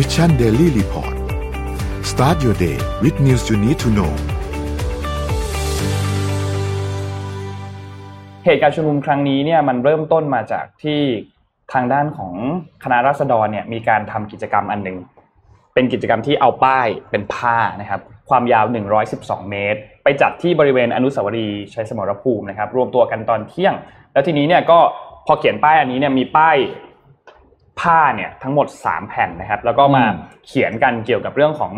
Mission Daily Report start your day with news you need to know เหตุการณ์ชุมนุมครั้งนี้เนี่ยมันเริ่มต้นมาจากที่ทางด้านของคณะราษฎรเนี่ยมีการทำกิจกรรมอันหนึ่งเป็นกิจกรรมที่เอาป้ายเป็นผ้านะครับความยาว 112 เมตร ไปจัดที่บริเวณอนุสาวรีย์ชัยสมรภูมินะครับ รวมตัวกันตอนเที่ยง แล้วทีนี้เนี่ยก็พอเขียนป้ายอันนี้เนี่ยมีป้าย ผ้าเนี่ยทั้งหมด 3 แผ่นนะครับ แล้วก็มาเขียนกันเกี่ยวกับเรื่องของ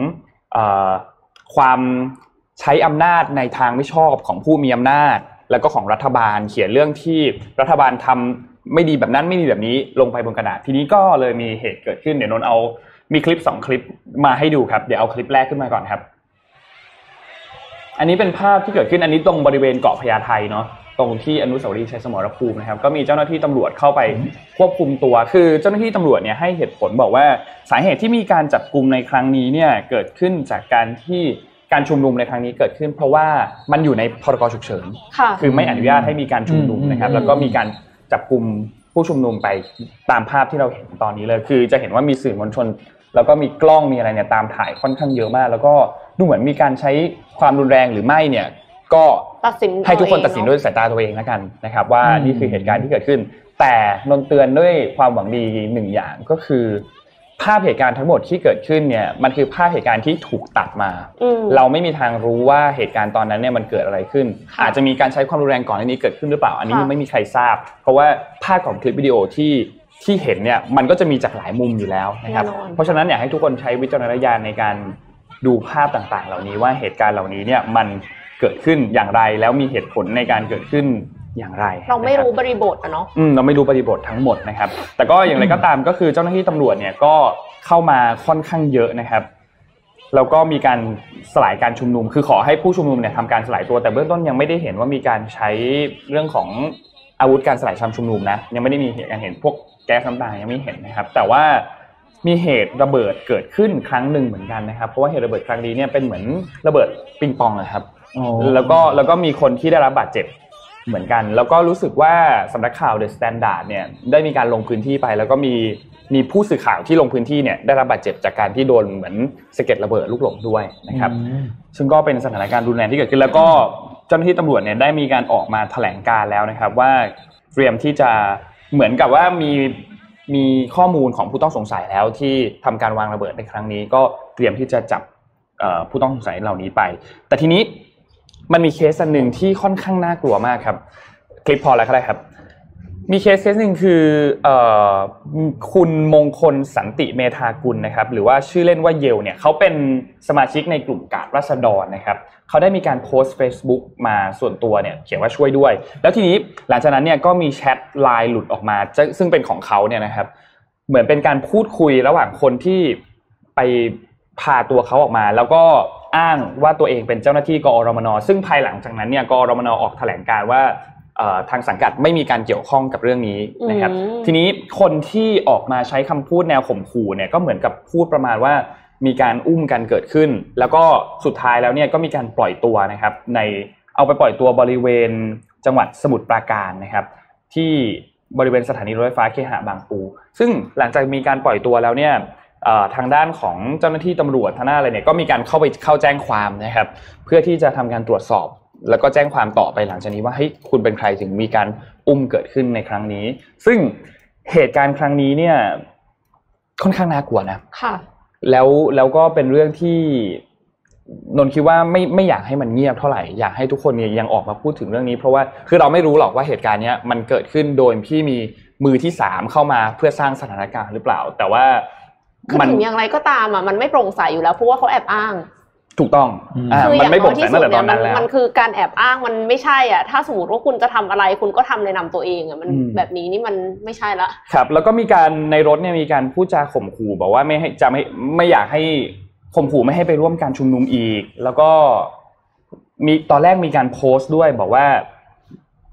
ความใช้อำนาจในทางไม่ชอบของผู้มีอำนาจ แล้วก็ของรัฐบาลเขียนเรื่องที่รัฐบาลทำไม่ดีแบบนั้นไม่ดีแบบนี้ลงไปบนกระดาษทีนี้ก็เลยมีเหตุเกิดขึ้นเดี๋ยวนนเอามีคลิป 2 คลิปมาให้ดูครับ เดี๋ยวเอาคลิปแรกขึ้นมาก่อนครับ อันนี้เป็นภาพที่เกิดขึ้นอันนี้ตรงบริเวณเกาะพญาไทเนาะตรงที่อนุสาวรีย์ชัยสมรภูมินะครับก็มีเจ้าหน้าที่ตำรวจเข้าไปควบคุมตัว คือเจ้าหน้าที่ตำรวจเนี่ยให้เหตุผลบอกว่าสาเหตุที่มีการจับกลุ่มในครั้งนี้เนี่ยเกิดขึ้นจากการที่การชุมนุมในครั้งนี้เกิดขึ้น เพราะว่ามันอยู่ในพรกฉุกเฉินคือไม่อนุญาตให้มีการชุมนุมนะครับ แล้วก็มีการจับกลุ่มผู้ชุมนุมไปตามภาพที่เราเห็นตอนนี้เลย คือจะเห็นว่ามีสื่อมวลชน แล้วก็มีกล้องมีอะไรเนี่ยตามถ่ายค่อนข้างเยอะมาก แล้วก็ ดูเหมือนมีการใช้ความรุนแรงหรือไม่เนี่ย ก็ตัดสินให้ทุกคนตัดสินด้วยสายตาตัวเองแล้วกันนะครับ ว่านี่คือเหตุการณ์ที่เกิดขึ้น แต่นนเตือนด้วยความหวังดีหนึ่งอย่างก็คือ ภาพเหตุการณ์ทั้งหมดที่เกิดขึ้นเนี่ยมันคือภาพเหตุการณ์ที่ถูกตัดมา เราไม่มีทางรู้ว่าเหตุการณ์ตอนนั้นเนี่ยมันเกิดอะไรขึ้น อาจจะมีการใช้ความรุนแรงก่อนในนี้เกิดขึ้นหรือเปล่า อันนี้ไม่มีใครทราบ เพราะว่าภาพของคลิปวิดีโอที่ที่เห็นเนี่ยมันก็จะมีจากหลายมุมอยู่แล้วนะครับ เพราะฉะนั้นอยากให้ทุกคนใช้วิจารณญาณในการ ดูภาพต่างๆ เหล่านี้ว่าเหตุการณ์เหล่านี้เนี่ยมันเกิดขึ้นอย่างไรแล้วมีเหตุผลในการเกิดขึ้นอย่างไร เราไม่รู้บริบทอะเนาะอืมเราไม่รู้บริบททั้งหมดนะครับ แต่ก็อย่างไรก็ตามก็คือเจ้าหน้าที่ตำรวจเนี่ยก็เข้ามาค่อนข้างเยอะนะครับแล้วก็มีการสลายการชุมนุม คือขอให้ผู้ชุมนุมเนี่ยทำการสลายตัว แต่เบื้องต้นยังไม่ได้เห็นว่ามีการใช้เรื่องของอาวุธการสลายชุมนุมนะ ยังไม่ได้มีเหตุการเห็นพวกแก๊สน้ำตายังไม่เห็นนะครับ แต่ว่า มีเหตุระเบิดเกิดขึ้นครั้งหนึ่งเหมือนกันนะครับ เพราะว่าเหตุระเบิดครั้งนี้เนี่ยเป็นเหมือนระเบิดปิงปองนะครับแล้วก็แล้วก็มีคนที่ได้รับบาดเจ็บเหมือนกัน แล้วก็รู้สึกว่าสำนักข่าว The Standard เนี่ยได้มีการลงพื้นที่ไป แล้วก็มีมีผู้สื่อข่าวที่ลงพื้นที่เนี่ยได้รับบาดเจ็บจากการที่โดนเหมือนสะเก็ดระเบิดลูกหลงด้วยนะครับ ซึ่งก็เป็นสถานการณ์รุนแรงที่เกิดขึ้น แล้วก็เจ้าหน้าที่ตำรวจเนี่ยได้มีการออกมาแถลงการณ์แล้วนะครับ ว่าเตรียมที่จะเหมือนกับว่ามี มีข้อมูลของผู้ต้องสงสัยแล้วที่ทำการวางระเบิดในครั้งนี้ก็เตรียมที่จะจับผู้ต้องสงสัยเหล่านี้ไป แต่ทีนี้มันมีเคสหนึ่งที่ค่อนข้างน่ากลัวมากครับ คลิปพอแล้วก็ได้ครับ มีเคสเคสหนึ่งคือคุณมงคลสันติเมธากุลนะครับ หรือว่าชื่อเล่นว่าเยลเนี่ยเขาเป็นสมาชิกในกลุ่มการ์ดราษฎรนะครับเขาได้มีการโพสต์ Facebook มาส่วนตัวเนี่ยเขียนว่าช่วยด้วย แล้วทีนี้หลังจากนั้นเนี่ยก็มีแชทไลน์หลุดออกมา ซึ่งเป็นของเขาเนี่ยนะครับ เหมือนเป็นการพูดคุยระหว่างคนที่ไปพาตัวเขาออกมา แล้วก็อ้างว่าตัวเองเป็นเจ้าหน้าที่กอรมนซึ่งภายหลังจากนั้นเนี่ยกอรมนออกแถลงการว่า ทางสังกัดไม่มีการเกี่ยวข้องกับเรื่องนี้นะครับทีนี้คนที่ออกมาใช้คำพูดแนวข่มขู่เนี่ยก็เหมือนกับพูดประมาณว่ามีการอุ้มกันเกิดขึ้น แล้วก็สุดท้ายแล้วเนี่ยก็มีการปล่อยตัวนะครับ ในเอาไปปล่อยตัวบริเวณจังหวัดสมุทรปราการนะครับ ที่บริเวณสถานีรถไฟฟ้าเคหะบางปู ซึ่งหลังจากมีการปล่อยตัวแล้วเนี่ยทางด้านของเจ้าหน้าที่ตำรวจทนายอะไรเนี่ยก็มีการเข้าไปเข้าแจ้งความนะครับ เพื่อที่จะทำการตรวจสอบ แล้วก็แจ้งความต่อไปหลังจากนี้ว่าให้คุณเป็นใครถึงมีการอุ้มเกิดขึ้นในครั้งนี้ ซึ่งเหตุการณ์ครั้งนี้เนี่ย ค่อนข้างน่ากลัวนะค่ะ แล้วแล้วก็เป็นเรื่องที่นนคิดว่าไม่ไม่อยากให้มันเงียบเท่าไหร่อยากให้ทุกคนเนี่ยยังออกมาพูดถึงเรื่องนี้ เพราะว่าคือเราไม่รู้หรอกว่าเหตุการณ์เนี้ยมันเกิดขึ้นโดยที่มีมือที่สามเข้ามาเพื่อสร้างสถานการณ์หรือเปล่า แต่ว่าคือถึงอย่างไรก็ตามอะมันไม่โปร่งใสอยู่แล้วเพราะว่าเขาแอบอ้าง ถูกต้องอ่ามันไม่โปร่งใสตั้งแต่ตอนนั้นแล้วมันคือการแอบอ้างมันไม่ใช่อะถ้าสมมติว่าคุณจะทำอะไรคุณก็ทำในนามตัวเองอะมันแบบนี้นี่มันไม่ใช่ละครับ แล้วก็มีการในรถเนี่ยมีการพูดจาข่มขู่บอกว่าไม่ให้จะไม่ไม่อยากให้ข่มขู่ไม่ให้ไปร่วมการชุมนุมอีก แล้วก็มีตอนแรกมีการโพสต์ด้วยบอกว่า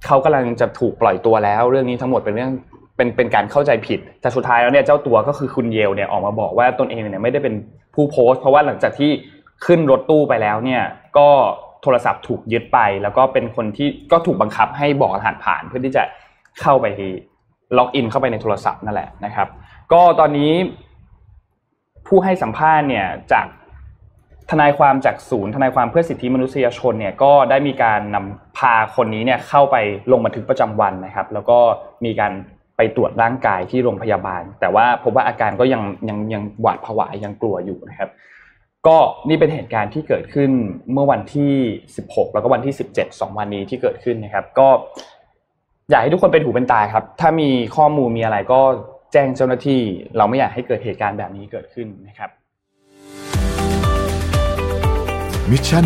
เขากำลังจะถูกปล่อยตัวแล้ว เรื่องนี้ทั้งหมดเป็นเรื่องเป็นเป็นการเข้าใจผิดแต่สุดท้ายแล้วเนี่ยเจ้าตัวก็คือคุณเยลเนี่ยออกมาบอกว่าตนเองเนี่ยไม่ได้เป็นผู้โพสต์ เพราะว่าหลังจากที่ ขึ้นรถตู้ไปแล้วเนี่ยก็โทรศัพท์ถูกยึดไป แล้วก็เป็นคนที่ก็ถูกบังคับให้บอกรหัสผ่านเพื่อที่จะเข้าไปล็อกอินเข้าไปในโทรศัพท์นั่นแหละนะครับ ก็ตอนนี้ผู้ให้สัมภาษณ์เนี่ยจากทนายความจากศูนย์ทนายความเพื่อสิทธิมนุษยชนเนี่ยก็ได้มีการนำพาคนนี้เนี่ยเข้าไปลงบันทึกประจำวันนะครับ แล้วก็มีการไปตรวจร่างกายที่โรงพยาบาล แต่ว่าพบว่าอาการก็ยังยังยังหวาดผวายังกลัวอยู่นะครับ ก็นี่เป็นเหตุการณ์ที่เกิดขึ้นเมื่อวันที่ 16 แล้วก็วันที่ 17 2 วันนี้ที่เกิดขึ้นนะครับ ก็อยากให้ทุกคนเป็นหูเป็นตาครับ ถ้ามีข้อมูลมีอะไรก็แจ้งเจ้าหน้าที่ เราไม่อยากให้เกิดเหตุการณ์แบบนี้เกิดขึ้นนะครับมิชชั